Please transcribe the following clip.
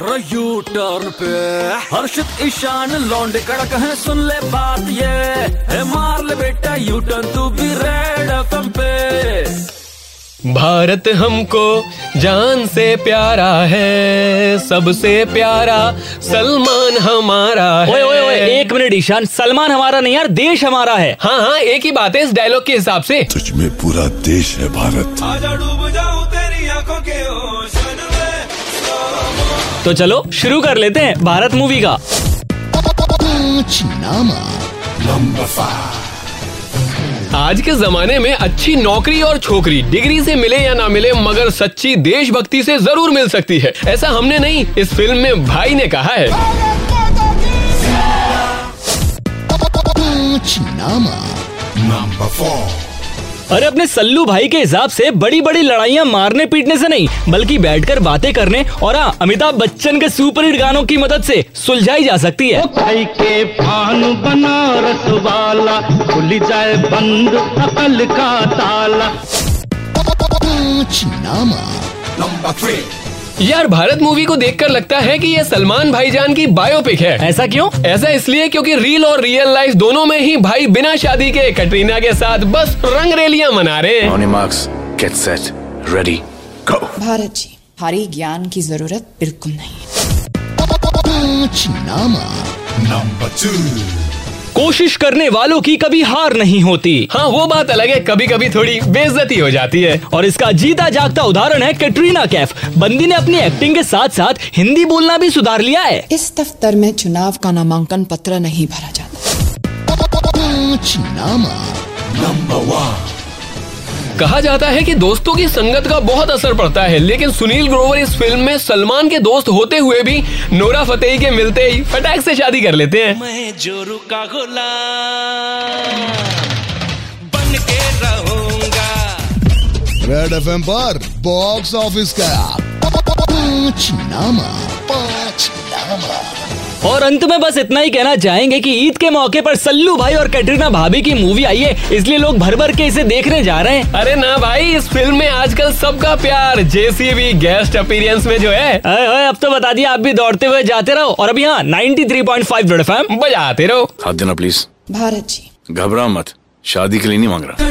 U turn पे। हर्षित ईशान लौंडे कड़क है सुन ले बात ये। है मार ले बेटा यू टर्न तू भी रेड एफएम पे। भारत हमको जान से प्यारा है सबसे प्यारा सलमान हमारा है ओए ओए ओए एक मिनट ईशान सलमान हमारा नहीं यार देश हमारा है। हाँ हाँ एक ही बात है इस डायलॉग के हिसाब से। तुझ में पूरा देश है भारत। आजा डूब जाऊँ तेरी आँखों के में तो चलो शुरू कर लेते हैं भारत मूवी का। आज के जमाने में अच्छी नौकरी और छोकरी डिग्री से मिले या ना मिले मगर सच्ची देशभक्ति से ज़रूर मिल सकती है। ऐसा हमने नहीं इस फ़िल्म में भाई ने कहा है। नंबर फोर अरे अपने सल्लू भाई के हिसाब से बड़ी बड़ी लड़ाइयाँ मारने पीटने से नहीं बल्कि बैठकर बातें करने और हाँ अमिताभ बच्चन के सुपर हिट गानों की मदद से सुलझाई जा सकती है। के पान बनारस वाला खुल जाए बंद अकल का ताला। नंबर थ्री यार भारत मूवी को देखकर लगता है कि ये सलमान भाईजान की बायोपिक है। ऐसा क्यों? ऐसा इसलिए क्योंकि रील और रियल लाइफ दोनों में ही भाई बिना शादी के कटरीना के साथ बस रंग रेलियाँ मना रहे हैं. भारत जी भारी ज्ञान की ज़रूरत बिल्कुल नहीं। नंबर टू कोशिश करने वालों की कभी हार नहीं होती। हाँ वो बात अलग है कभी कभी थोड़ी बेजती हो जाती है। और इसका जीता जागता उदाहरण है कैटरीना कैफ। बंदी ने अपनी एक्टिंग के साथ साथ हिंदी बोलना भी सुधार लिया है। इस दफ्तर में चुनाव का नामांकन पत्र नहीं भरा जाता। Number one. कहा जाता है कि दोस्तों की संगत का बहुत असर पड़ता है लेकिन सुनील ग्रोवर इस फ़िल्म में सलमान के दोस्त होते हुए भी नोरा फतेही के मिलते ही फटाक से शादी कर लेते हैं। मैं जोरू का बन के रहूँगा। रेड एफ़ एम पर बॉक्स ऑफ़िस का। और अंत में बस इतना ही कहना चाहेंगे कि ईद के मौके पर सल्लू भाई और कैटरीना भाभी की मूवी आई है इसलिए लोग भर भर के इसे देखने जा रहे हैं। अरे ना भाई इस फ़िल्म में आजकल सबका प्यार जेसीबी गेस्ट अपीरियंस में जो है। अरे अरे, अब तो बता दिया आप भी दौड़ते हुए जाते रहो। और अभी हाँ 93.5 रेड एफएम बजाते रहो। हाथ देना प्लीज़ भारत जी। घबरा मत शादी के लिए नहीं मांग रहा।